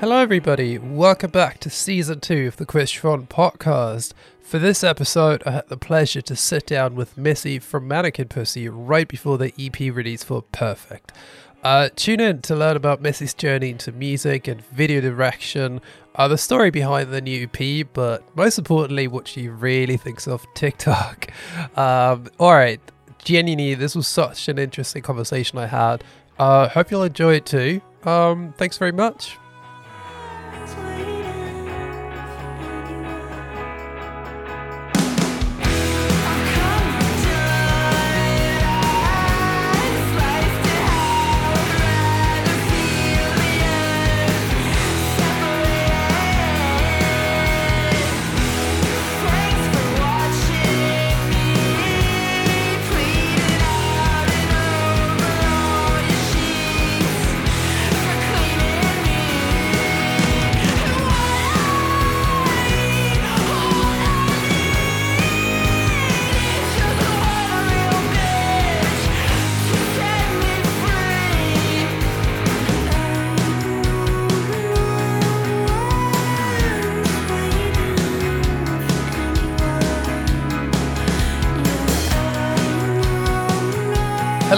Hello, everybody. Welcome back to season two of the Christian podcast. For this episode, I had the pleasure to sit down with Missy from Mannequin Pussy right before the EP release for Perfect. Uh, tune in to learn about Missy's journey into music and video direction, uh, the story behind the new EP, but most importantly, what she really thinks of TikTok. Um, all right, genuinely, this was such an interesting conversation I had. Uh, hope you'll enjoy it too. Um, thanks very much.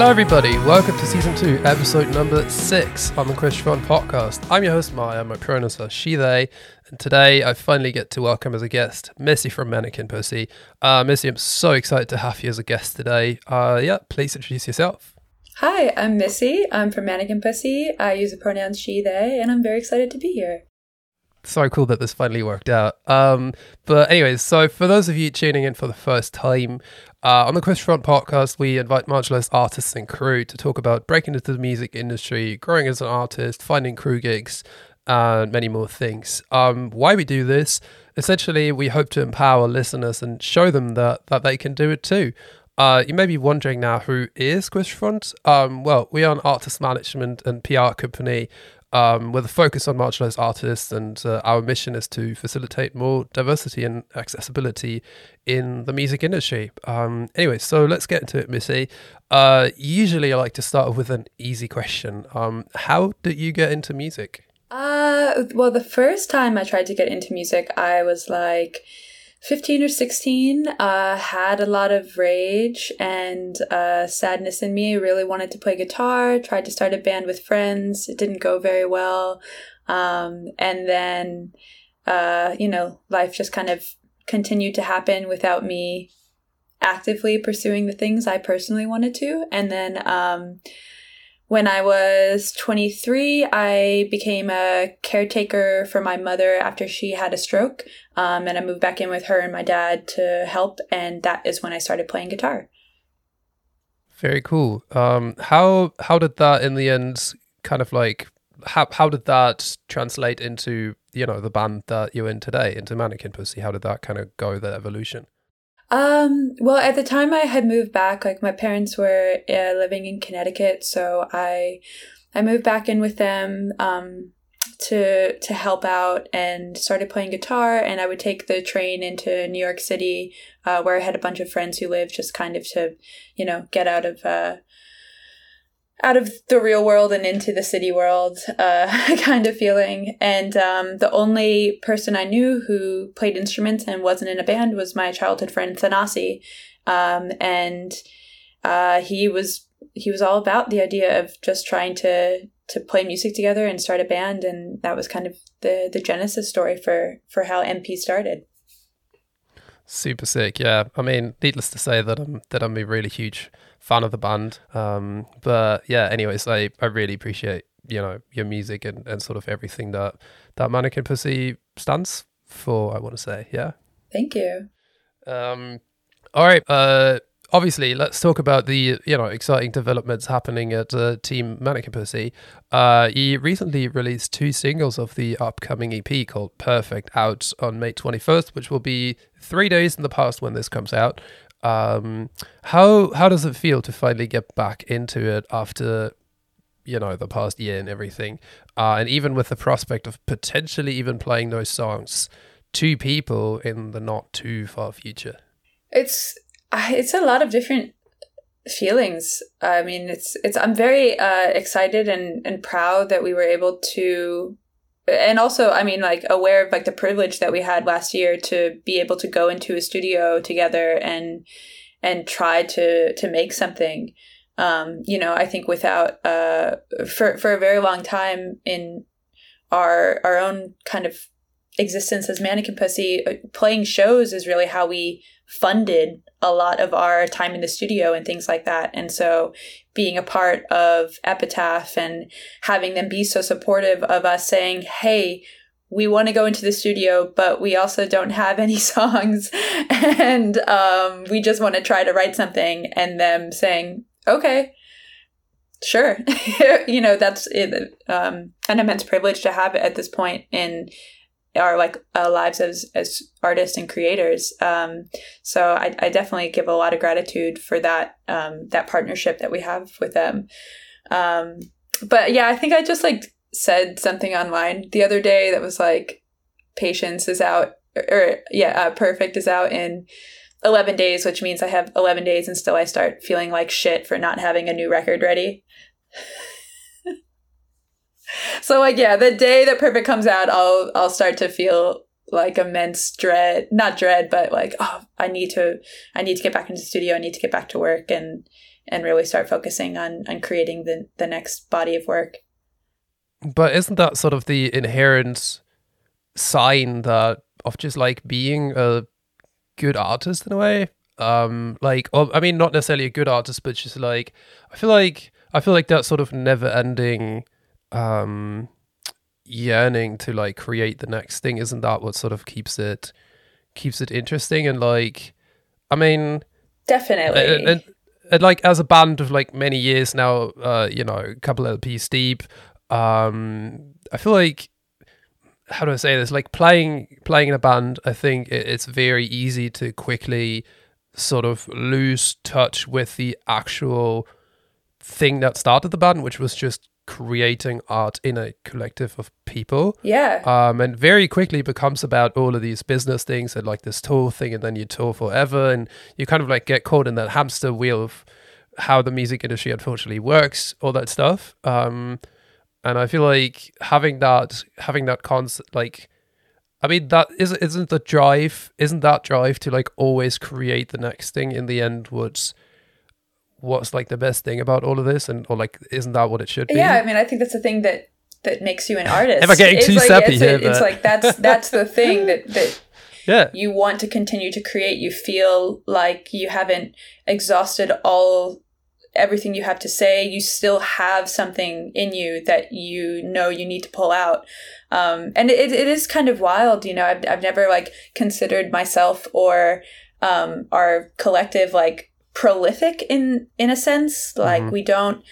Hello, everybody. Welcome to season two, episode number six on the Christian podcast. I'm your host, Maya. My pronouns are she, they. And today I finally get to welcome as a guest Missy from Mannequin Pussy. Uh, Missy, I'm so excited to have you as a guest today. Uh, yeah, please introduce yourself. Hi, I'm Missy. I'm from Mannequin Pussy. I use the pronouns she, they, and I'm very excited to be here so cool that this finally worked out. Um, but anyways, so for those of you tuning in for the first time, uh, on the Quest Front podcast, we invite marginalized artists and crew to talk about breaking into the music industry, growing as an artist, finding crew gigs, and many more things. Um, why we do this? Essentially, we hope to empower listeners and show them that, that they can do it too. Uh, you may be wondering now who is Quest Front? Um, well, we are an artist management and PR company um, with a focus on marginalized artists, and uh, our mission is to facilitate more diversity and accessibility in the music industry. Um, anyway, so let's get into it, Missy. Uh, usually, I like to start with an easy question. Um, how did you get into music? Uh, well, the first time I tried to get into music, I was like 15 or 16, uh, had a lot of rage and uh, sadness in me. Really wanted to play guitar, tried to start a band with friends. It didn't go very well. Um, and then, uh, you know, life just kind of continued to happen without me actively pursuing the things I personally wanted to. And then, um, when I was 23, I became a caretaker for my mother after she had a stroke. Um, and I moved back in with her and my dad to help. And that is when I started playing guitar. Very cool. Um, how how did that in the end kind of like how how did that translate into you know the band that you're in today into Mannequin Pussy? How did that kind of go the evolution? Um, well, at the time I had moved back, like my parents were uh, living in Connecticut, so I I moved back in with them um, to to help out and started playing guitar. And I would take the train into New York City, uh, where I had a bunch of friends who lived, just kind of to you know get out of uh, out of the real world and into the city world uh, kind of feeling. And um, the only person I knew who played instruments and wasn't in a band was my childhood friend Thanasi. Um, and uh, he was he was all about the idea of just trying to to play music together and start a band and that was kind of the the genesis story for for how MP started. Super sick, yeah. I mean, needless to say that I'm that I'm a really huge fan of the band. Um, but yeah, anyways, I, I really appreciate you know your music and, and sort of everything that that Mannequin Pussy stands for. I want to say, yeah. Thank you. Um, all right. Uh, obviously, let's talk about the you know exciting developments happening at uh, Team Mannequin Pussy. Uh, you recently released two singles of the upcoming EP called Perfect out on May 21st, which will be three days in the past when this comes out. Um, how how does it feel to finally get back into it after you know the past year and everything, uh, and even with the prospect of potentially even playing those songs to people in the not too far future? It's it's a lot of different feelings. I mean, it's it's I'm very uh, excited and and proud that we were able to and also i mean like aware of like the privilege that we had last year to be able to go into a studio together and and try to to make something. Um you know i think without uh for for a very long time in our our own kind of existence as mannequin pussy uh, playing shows is really how we funded a lot of our time in the studio and things like that and so being a part of epitaph and having them be so supportive of us saying hey we want to go into the studio, but we also don't have any songs. and um, we just want to try to write something. And them saying, okay, sure. you know, that's it, um, an immense privilege to have at this point in our like uh, lives as as artists and creators. Um, so I, I definitely give a lot of gratitude for that um, that partnership that we have with them. Um, but yeah, I think I just like said something online the other day that was like, patience is out, or, yeah, uh, perfect is out in 11 days, which means I have 11 days and still I start feeling like shit for not having a new record ready. so like yeah, the day that perfect comes out, I'll I'll start to feel like immense dread, not dread, but like oh, I need to I need to get back into the studio, I need to get back to work and and really start focusing on on creating the the next body of work. But isn't that sort of the inherent sign that of just like being a good artist in a way? Um, like, or, I mean, not necessarily a good artist, but just like I feel like I feel like that sort of never-ending um yearning to like create the next thing. Isn't that what sort of keeps it keeps it interesting? And like, I mean, definitely. And, and, and like as a band of like many years now, uh, you know, a couple LPs deep, um, I feel like how do I say this? Like playing playing in a band, I think it's very easy to quickly sort of lose touch with the actual thing that started the band, which was just creating art in a collective of people. Yeah. Um, and very quickly becomes about all of these business things and like this tour thing, and then you tour forever, and you kind of like get caught in that hamster wheel of how the music industry unfortunately works, all that stuff. Um, and I feel like having that having that concept like I mean that is isn't the drive isn't that drive to like always create the next thing in the end what's what's like the best thing about all of this and or like isn't that what it should be? Yeah, I mean I think that's the thing that that makes you an artist. Am I getting it's too like, sappy it's, here? it's like that's that's the thing that that yeah you want to continue to create. You feel like you haven't exhausted all everything you have to say, you still have something in you that you know you need to pull out. Um, and it, it is kind of wild, you know, I've, I've never like considered myself or um, our collective like prolific in, in a sense. Like mm-hmm. we don't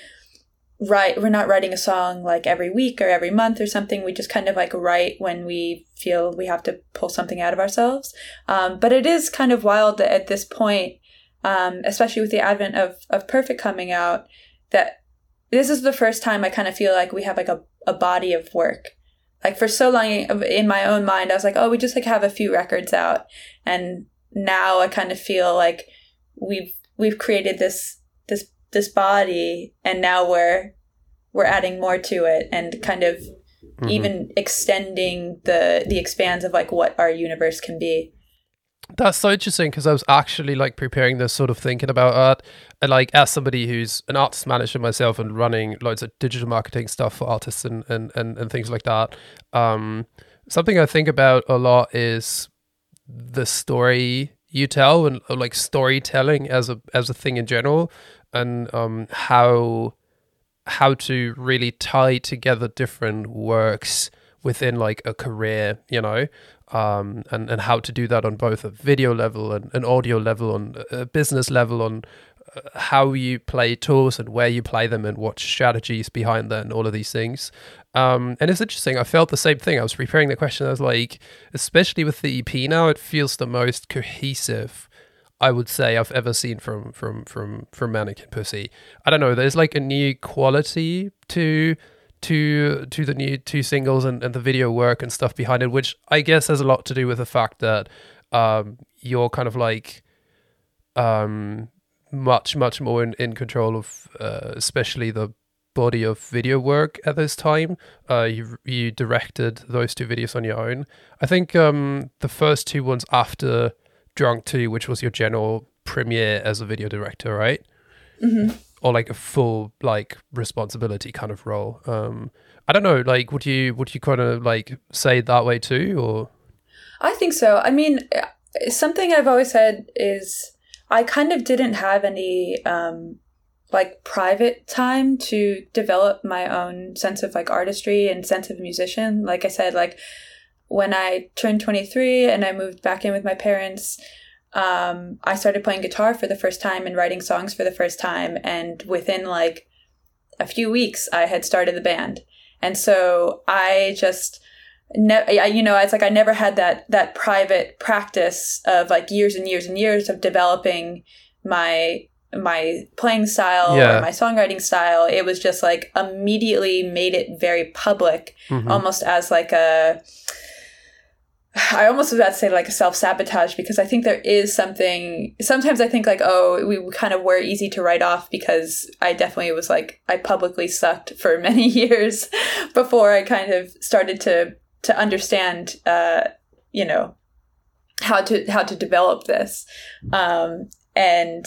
write, we're not writing a song like every week or every month or something. We just kind of like write when we feel we have to pull something out of ourselves. Um, but it is kind of wild that at this point, um, especially with the advent of of Perfect coming out, that this is the first time I kind of feel like we have like a, a body of work. Like for so long in my own mind, I was like, oh, we just like have a few records out, and now I kind of feel like we've we've created this this this body, and now we're we're adding more to it, and kind of mm-hmm. even extending the the expanse of like what our universe can be. That's so interesting because I was actually like preparing this sort of thinking about art. And like as somebody who's an artist manager myself and running loads of digital marketing stuff for artists and and, and, and things like that. Um, something I think about a lot is the story you tell and like storytelling as a as a thing in general and um how how to really tie together different works within like a career, you know um, and and how to do that on both a video level and an audio level, on a business level, on uh, how you play tools and where you play them and what strategies behind that and all of these things. Um, and it's interesting. I felt the same thing. I was preparing the question. I was like, especially with the EP now, it feels the most cohesive. I would say I've ever seen from from from from Mannequin Pussy. I don't know. There's like a new quality to to to the new two singles and, and the video work and stuff behind it, which I guess has a lot to do with the fact that um, you're kind of like um, much much more in, in control of uh, especially the body of video work at this time. Uh, you you directed those two videos on your own. I think um, the first two ones after Drunk Two, which was your general premiere as a video director, right? Mm-hmm. Or like a full like responsibility kind of role. Um, I don't know. Like, would you would you kind of like say it that way too, or? I think so. I mean, something I've always said is I kind of didn't have any um, like private time to develop my own sense of like artistry and sense of musician. Like I said, like when I turned 23 and I moved back in with my parents, um, I started playing guitar for the first time and writing songs for the first time. And within like a few weeks, I had started the band. And so I just, ne- you know, it's like I never had that that private practice of like years and years and years of developing my my playing style Yeah. or my songwriting style. It was just like immediately made it very public, Mhm. almost as like a. I almost was about to say like a self sabotage because I think there is something. Sometimes I think like, oh, we kind of were easy to write off because I definitely was like I publicly sucked for many years before I kind of started to to understand, uh, you know, how to how to develop this, um, and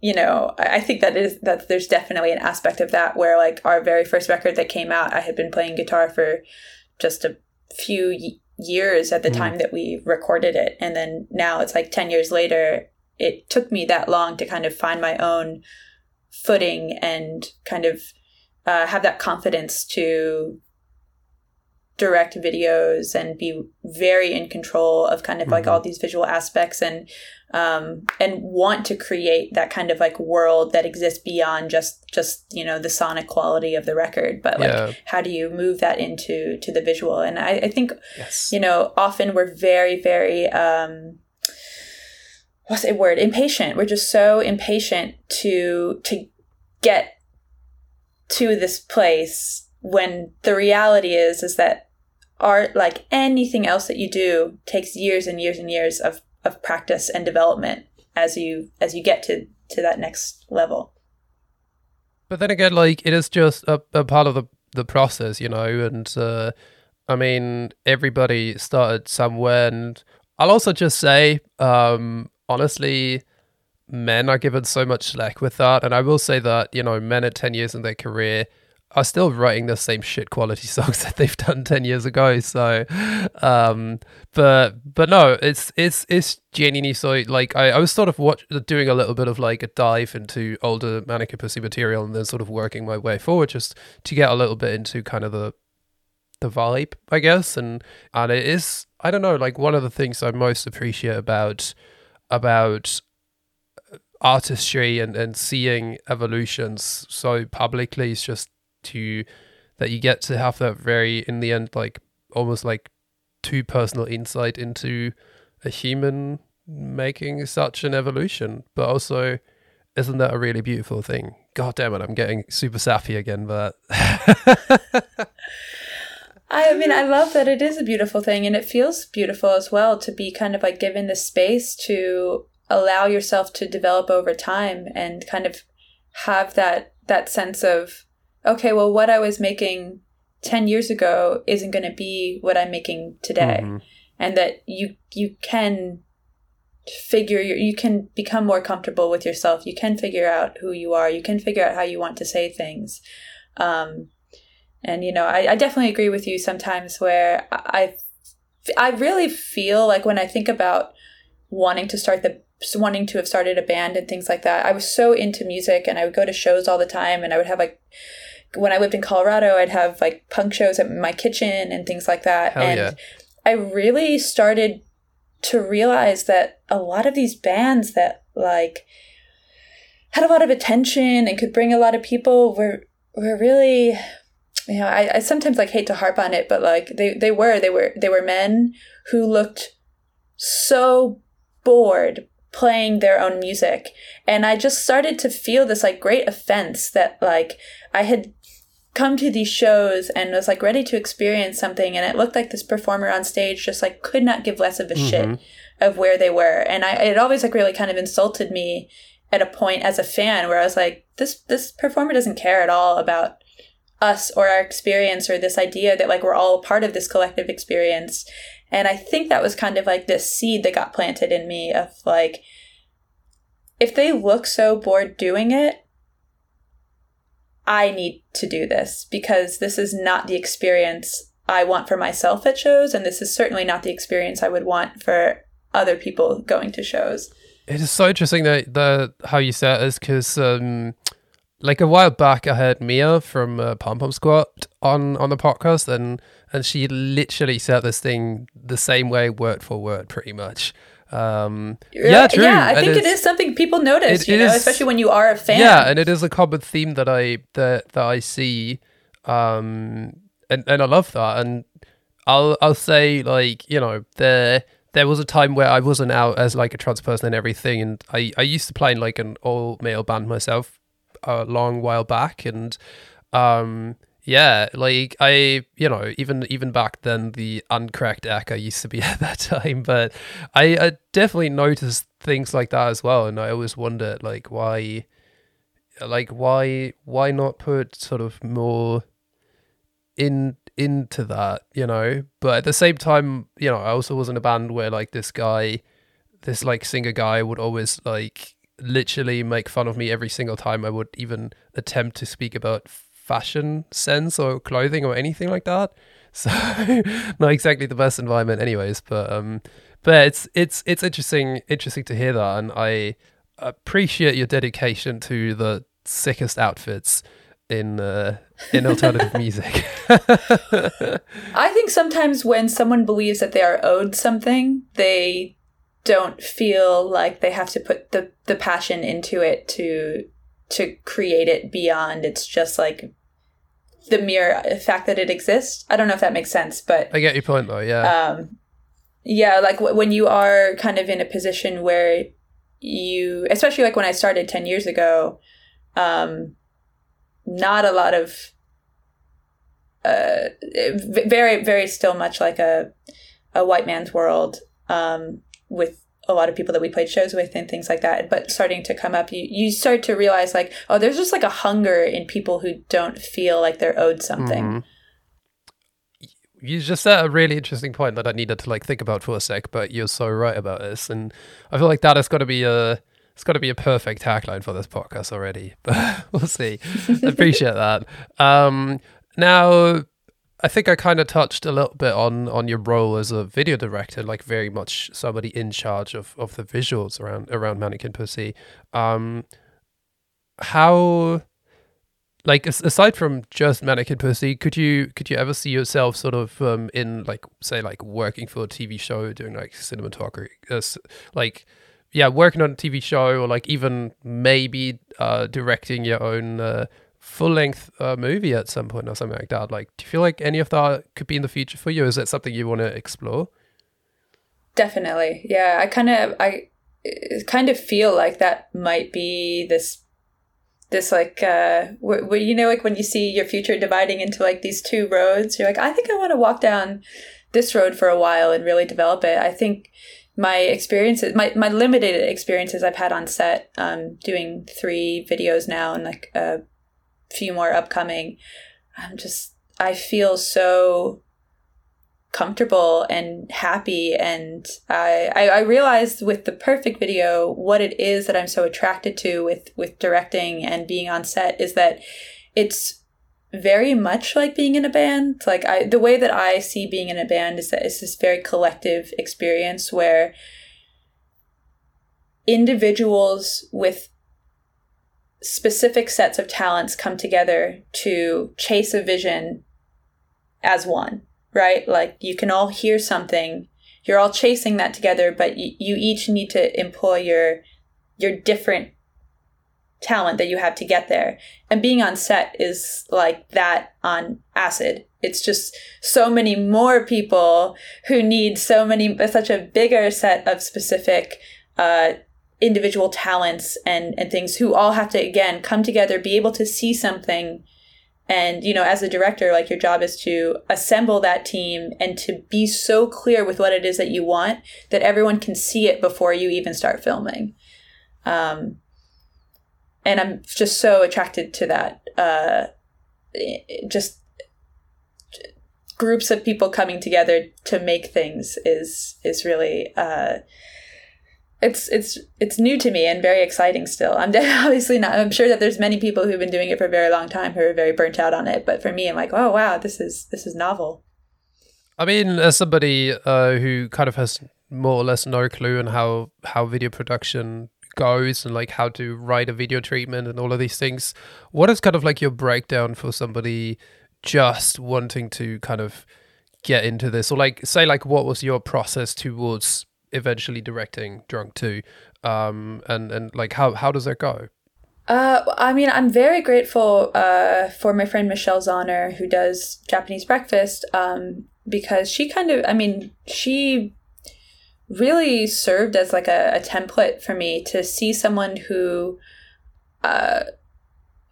you know, I I think that is that there's definitely an aspect of that where like our very first record that came out, I had been playing guitar for just a few y- years at the Mm. time that we recorded it, and then now it's like ten years later. It took me that long to kind of find my own footing and kind of uh, have that confidence to direct videos and be very in control of kind of like Mhm. all these visual aspects and um and want to create that kind of like world that exists beyond just just you know the sonic quality of the record but like Yeah. how do you move that into to the visual and i, I think Yes. you know often we're very very um what's a word impatient we're just so impatient to to get to this place when the reality is is that art like anything else that you do takes years and years and years of of practice and development as you as you get to to that next level. But then again, like it is just a, a part of the the process, you know. And uh, I mean, everybody started somewhere, and I'll also just say, um, honestly, men are given so much slack with that, and I will say that you know, men at ten years in their career are still writing the same shit quality songs that they've done 10 years ago so um but but no it's it's it's genuinely so like i, I was sort of watch, doing a little bit of like a dive into older Mannequin Pussy material and then sort of working my way forward just to get a little bit into kind of the the vibe i guess. And and it is i don't know like one of the things i most appreciate about about artistry and and seeing evolutions so publicly is just to that you get to have that very in the end like almost like too personal insight into a human making such an evolution. But also isn't that a really beautiful thing? God damn it i'm getting super sappy again but I mean, I love that it is a beautiful thing and it feels beautiful as well to be kind of like given the space to allow yourself to develop over time and kind of have that that sense of okay, well what I was making 10 years ago isn't going to be what I'm making today. Mhm. And that you you can figure your, you can become more comfortable with yourself. You can figure out who you are. You can figure out how you want to say things. Um, and you know, I, I definitely agree with you sometimes where I, I really feel like when I think about wanting to start the wanting to have started a band and things like that, I was so into music and I would go to shows all the time and I would have like when I lived in Colorado, I'd have like punk shows at my kitchen and things like that. Hell and yeah. I really started to realize that a lot of these bands that like had a lot of attention and could bring a lot of people were were really you know I, I sometimes like hate to harp on it but like they, they were they were they were men who looked so bored playing their own music. And i just started to feel this like great offense that like i had come to these shows and was like ready to experience something and it looked like this performer on stage just like could not give less of a shit Mhm. of where they were. And i it always like really kind of insulted me at a point as a fan where i was like this this performer doesn't care at all about us or our experience or this idea that like we're all part of this collective experience and i think that was kind of like this seed that got planted in me of like if they look so bored doing it i need to do this because this is not the experience i want for myself at shows and this is certainly not the experience i would want for other people going to shows. It is so interesting that the how you said this because um like a while back, I had Mia from uh, Pom Pom Squad on on the podcast, and and she literally said this thing the same way, word for word, pretty much. Um, yeah, true. Yeah, I and think it is something people notice, it, you know, is, especially when you are a fan. Yeah, and it is a common theme that I that that I see, um, and and I love that. And I'll I'll say like you know there there was a time where I wasn't out as like a trans person and everything, and I I used to play in like an all male band myself a long while back, and um, yeah, like I, you know, even even back then, the uncracked I used to be at that time, but I, I definitely noticed things like that as well, and I always wondered like why, like why why not put sort of more in into that, you know? But at the same time, you know, I also was in a band where like this guy, this like singer guy would always like literally make fun of me every single time I would even attempt to speak about fashion sense or clothing or anything like that. So not exactly the best environment anyways, but um but it's it's it's interesting interesting to hear that and I appreciate your dedication to the sickest outfits in uh, in alternative music. I think sometimes when someone believes that they are owed something, they don't feel like they have to put the the passion into it to to create it beyond. It's just like the mere fact that it exists. I don't know if that makes sense but i get your point though yeah. um yeah like w- when you are kind of in a position where you especially like when i started 10 years ago um not a lot of uh very very still much like a a white man's world um with a lot of people that we played shows with and things like that but starting to come up you you start to realize like oh there's just like a hunger in people who don't feel like they're owed something. Mm-hmm. you just said a really interesting point that i needed to like think about for a sec but you're so right about this and i feel like that has got to be a it's got to be a perfect tagline for this podcast already but we'll see. Appreciate that. Um now I think I kind of touched a little bit on on your role as a video director, like very much somebody in charge of, of the visuals around around Mannequin Pussy. Um, how, like aside from just Mannequin Pussy, could you could you ever see yourself sort of um, in like say like working for a TV show, doing like cinematography, uh, like yeah, working on a TV show, or like even maybe uh, directing your own. Uh, full length uh, movie at some point or something like that. Like, do you feel like any of that could be in the future for you? Is that something you want to explore? Definitely, yeah. I kind of, I kind of feel like that might be this, this like, uh, where, where you know, like when you see your future dividing into like these two roads, you're like, I think I want to walk down this road for a while and really develop it. I think my experiences, my, my limited experiences I've had on set, um, doing three videos now and like a few more upcoming. I'm just, I feel so comfortable and happy and I, I, I realized with the perfect video what it is that i'm so attracted to with with directing and being on set is that it's very much like being in a band like i the way that i see being in a band is that it's this very collective experience where individuals with specific sets of talents come together to chase a vision as one, right? Like you can all hear something, you're all chasing that together, but y- you each need to employ your your different talent that you have to get there. And being on set is like that on acid. It's just so many more people who need so many such a bigger set of specific uh, individual talents and and things who all have to again come together be able to see something. And you know as a director like your job is to assemble that team and to be so clear with what it is that you want that everyone can see it before you even start filming. Um and i'm just so attracted to that uh just groups of people coming together to make things is is really uh, it's it's it's new to me and very exciting still. I'm obviously not. I'm sure that there's many people who've been doing it for a very long time who are very burnt out on it. But for me, I'm like, oh wow, this is this is novel. I mean, as somebody uh, who kind of has more or less no clue on how how video production goes and like how to write a video treatment and all of these things, what is kind of like your breakdown for somebody just wanting to kind of get into this, or like say like what was your process towards eventually directing Drunk Two, um, and and like how how does that go? Uh, I mean, I'm very grateful uh, for my friend Michelle Zauner, who does Japanese Breakfast, um, because she kind of, I mean, she really served as like a, a template for me to see someone who uh,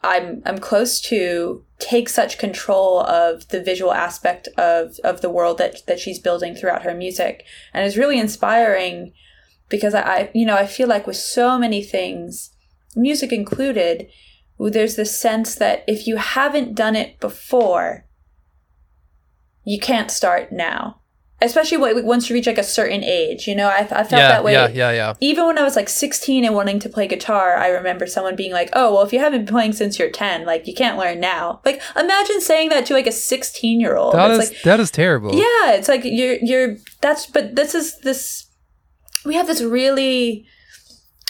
I'm I'm close to take such control of the visual aspect of of the world that that she's building throughout her music, and it's really inspiring because I, I you know I feel like with so many things, music included, there's this sense that if you haven't done it before, you can't start now especially once you reach like a certain age you know? I, I felt yeah, that way. yeah yeah yeah. Even when i was like 16 and wanting to play guitar i remember someone being like oh well if you haven't been playing since you're 10 like you can't learn now. Like imagine saying that to like a 16 year old that is like, that is terrible. Yeah it's like you're you're that's but this is this we have this really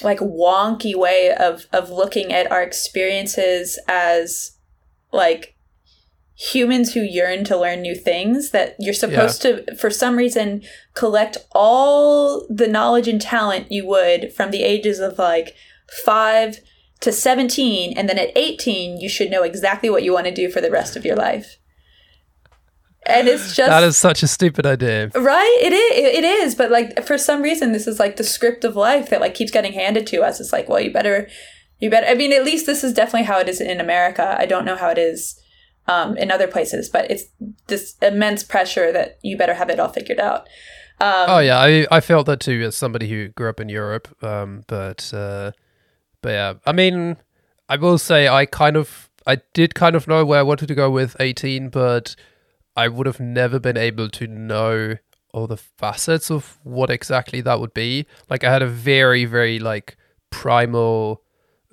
like wonky way of of looking at our experiences as like humans who yearn to learn new things that you're supposed yeah. to for some reason collect all the knowledge and talent you would from the ages of like 5 to 17 and then at 18 you should know exactly what you want to do for the rest of your life. And it's just that is such a stupid idea. Right? It is it is but like for some reason this is like the script of life that like keeps getting handed to us. It's like well you better you better i mean at least this is definitely how it is in america. I don't know how it is um, in other places, but it's this immense pressure that you better have it all figured out. Um, oh yeah, I I felt that too as somebody who grew up in Europe. Um, but uh, but yeah, I mean, I will say I kind of I did kind of know where I wanted to go with eighteen, but I would have never been able to know all the facets of what exactly that would be. Like I had a very very like primal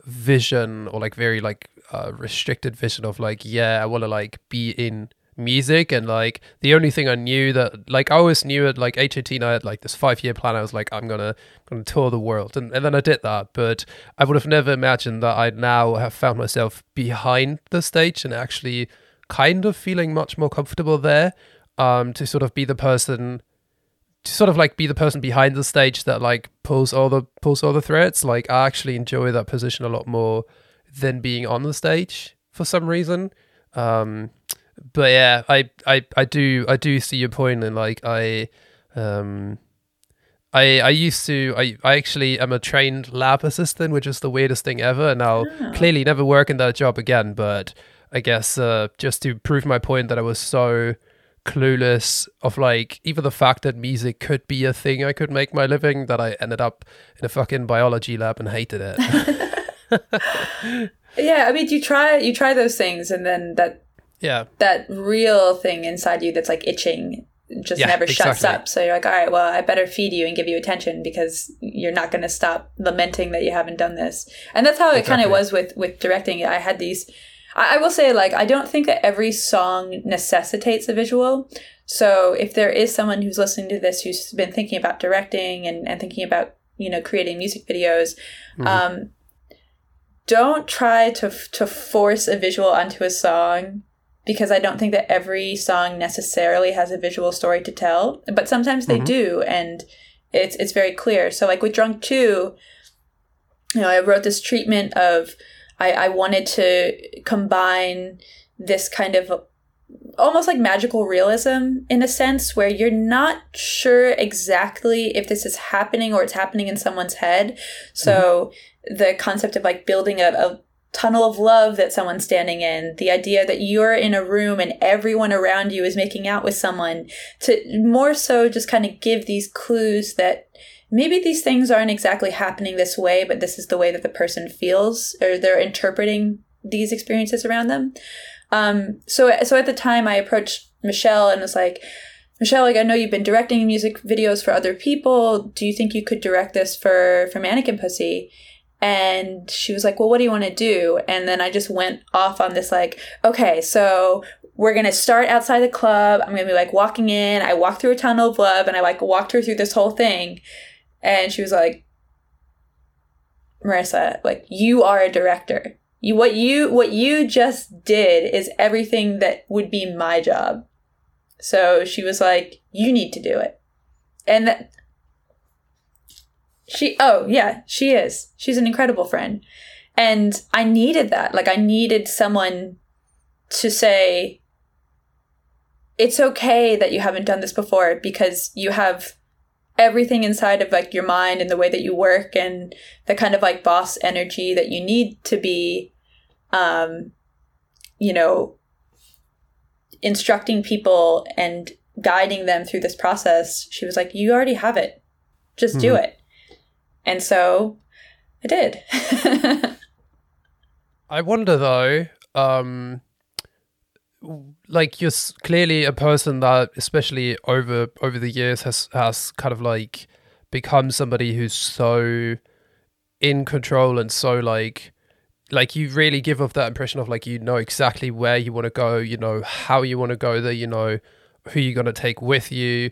vision or like very like uh, restricted vision of like yeah i want to like be in music and like the only thing i knew that like i always knew at like age 18 i had like this five year plan. I was like i'm gonna gonna tour the world and, and then i did that but i would have never imagined that i'd now have found myself behind the stage and actually kind of feeling much more comfortable there um to sort of be the person to sort of like be the person behind the stage that like pulls all the pulls all the threads like i actually enjoy that position a lot more than being on the stage for some reason um but yeah i i i do i do see your point and like i um I, I used to I, I actually am a trained lab assistant, which is the weirdest thing ever, and I'll oh. clearly never work in that job again. But I guess uh, just to prove my point that I was so clueless of like even the fact that music could be a thing I could make my living that I ended up in a fucking biology lab and hated it. yeah, I mean you try you try those things and then that yeah that real thing inside you that's like itching just yeah, never shuts up. So you're like, all right, well, I better feed you and give you attention because you're not going to stop lamenting that you haven't done this. And that's how it exactly. kind of was with with directing. I had these I, I will say, like, I don't think that every song necessitates a visual. So if there is someone who's listening to this who's been thinking about directing and, and thinking about, you know, creating music videos, mm-hmm. um, don't try to to force a visual onto a song because I don't think that every song necessarily has a visual story to tell, but sometimes they mm-hmm. do, and it's it's very clear. So like with Drunk Two, you know, I wrote this treatment of I, I wanted to combine this kind of almost like magical realism in a sense where you're not sure exactly if this is happening or it's happening in someone's head. So mm-hmm. The concept of like building a, a tunnel of love that someone's standing in, the idea that you're in a room and everyone around you is making out with someone, to more so just kind of give these clues that maybe these things aren't exactly happening this way, but this is the way that the person feels or they're interpreting these experiences around them. Um, so so at the time, I approached Michelle and was like, Michelle, like I know you've been directing music videos for other people. Do you think you could direct this for for Mannequin Pussy? And she was like, Well, what do you want to do? And then I just went off on this like, okay, so we're gonna start outside the club. I'm gonna be like walking in. I walk through a tunnel of love and I like walked her through this whole thing. And she was like, Marissa, like you are a director. You what you what you just did is everything that would be my job. So she was like, "You need to do it," and that she. Oh yeah, she is. She's an incredible friend, and I needed that. Like I needed someone to say, "It's okay that you haven't done this before because you have." everything inside of like your mind and the way that you work and the kind of like boss energy that you need to be um you know instructing people and guiding them through this process, she was like, You already have it. Just mm-hmm. do it. And so I did. I wonder though, um, like you're clearly a person that, especially over over the years, has has kind of like become somebody who's so in control and so like like you really give off that impression of like you know exactly where you want to go, you know how you want to go there, you know who you're gonna take with you,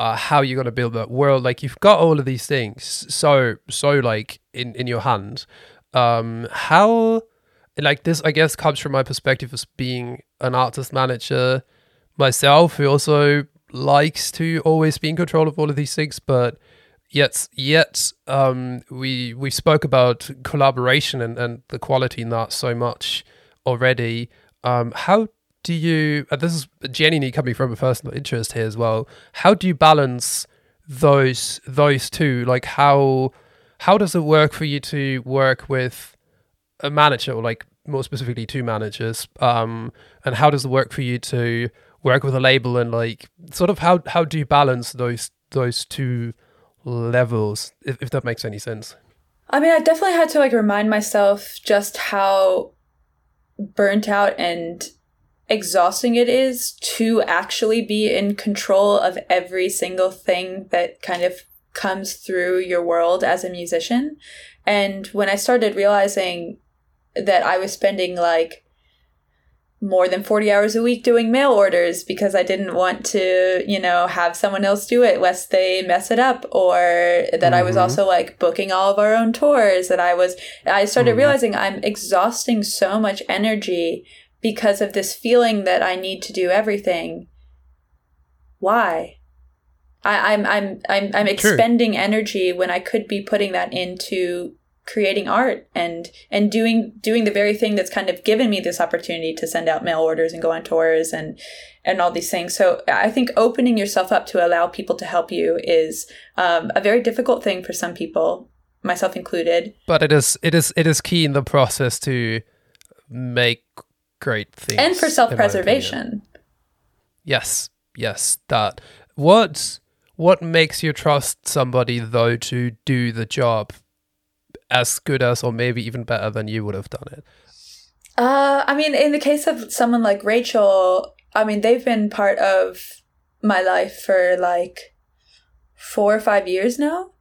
uh, how you're gonna build that world. Like you've got all of these things so so like in in your hand. Um, how like this I guess comes from my perspective as being an artist manager myself who also likes to always be in control of all of these things, but yet yet um, we we spoke about collaboration and, and the quality in that so much already. Um, how do you? And this is genuinely coming from a personal interest here as well. How do you balance those those two? Like how how does it work for you to work with a manager, or like more specifically two managers? Um, and how does it work for you to work with a label and like sort of how how do you balance those those two levels, if, if that makes any sense. I mean, I definitely had to like remind myself just how burnt out and exhausting it is to actually be in control of every single thing that kind of comes through your world as a musician. And when I started realizing that I was spending like more than 40 hours a week doing mail orders because I didn't want to, you know, have someone else do it lest they mess it up or that mm-hmm. I was mm-hmm. also like booking all of our own tours that I was I started mm-hmm. realizing I'm exhausting so much energy because of this feeling that I need to do everything. Why? I, I'm I'm I'm I'm expending True. energy when I could be putting that into creating art and and doing doing the very thing that's kind of given me this opportunity to send out mail orders and go on tours and and all these things. So I think opening yourself up to allow people to help you is um, a very difficult thing for some people, myself included. But it is it is it is key in the process to make great things and for self preservation. Yes, yes, that what what makes you trust somebody though to do the job as good as or maybe even better than you would have done it? Uh, I mean, in the case of someone like Rachel, I mean, they've been part of my life for like four or five years now.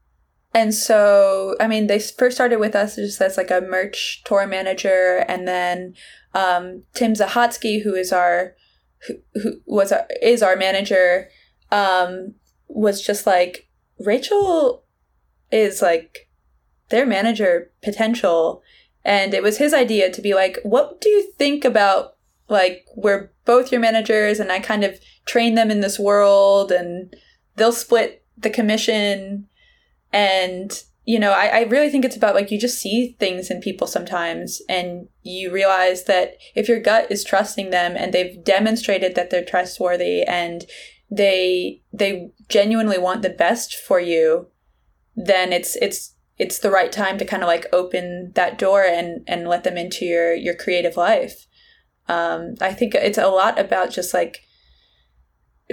And so, I mean, they first started with us just as like a merch tour manager, and then um, Tim Zahotsky, who is our who, who was our, is our manager, um, was just like Rachel is like their manager potential. And it was his idea to be like what do you think about like we're both your managers and i kind of train them in this world and they'll split the commission and you know I, I really think it's about like you just see things in people sometimes and you realize that if your gut is trusting them and they've demonstrated that they're trustworthy and they they genuinely want the best for you then it's it's it's the right time to kind of like open that door and and let them into your your creative life. Um, i think it's a lot about just like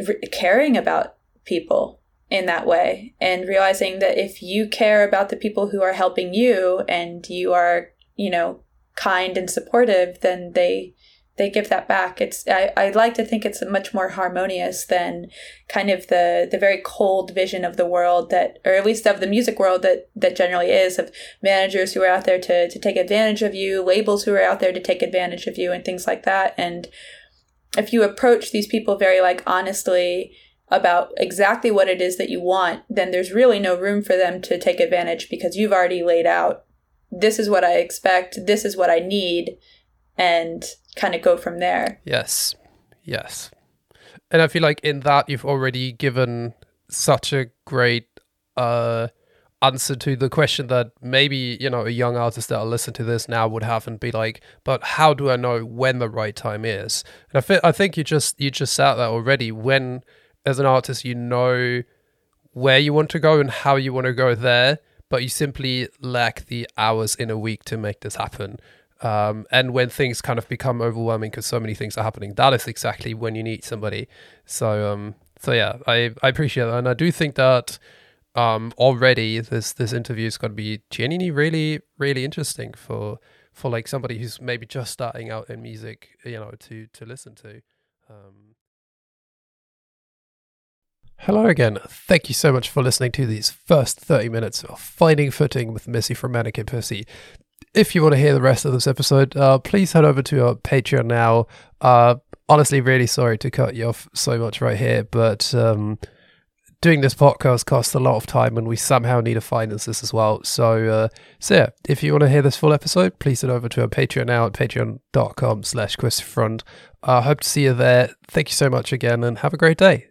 re- caring about people in that way and realizing that if you care about the people who are helping you and you are you know kind and supportive then they they give that back. It's I, I like to think it's much more harmonious than kind of the the very cold vision of the world that or at least of the music world that that generally is of managers who are out there to to take advantage of you, labels who are out there to take advantage of you and things like that. And if you approach these people very like honestly about exactly what it is that you want, then there's really no room for them to take advantage because you've already laid out this is what I expect, this is what I need and kind of go from there. Yes. Yes. And I feel like in that you've already given such a great uh answer to the question that maybe, you know, a young artist that'll listen to this now would have and be like, but how do I know when the right time is? And I feel, I think you just you just said that already. When as an artist you know where you want to go and how you want to go there, but you simply lack the hours in a week to make this happen. Um, and when things kind of become overwhelming because so many things are happening, that is exactly when you need somebody. So, um, so yeah, I, I appreciate that, and I do think that um, already this this interview is going to be genuinely really really interesting for for like somebody who's maybe just starting out in music, you know, to to listen to. Um, Hello again. Thank you so much for listening to these first 30 minutes of Finding Footing with Missy from Mannequin Pussy if you want to hear the rest of this episode, uh, please head over to our Patreon now. Uh, honestly, really sorry to cut you off so much right here, but um, doing this podcast costs a lot of time and we somehow need to finance this as well. So, uh, so yeah, if you want to hear this full episode, please head over to our Patreon now at patreon.com slash queerstothefront I hope to see you there. Thank you so much again and have a great day.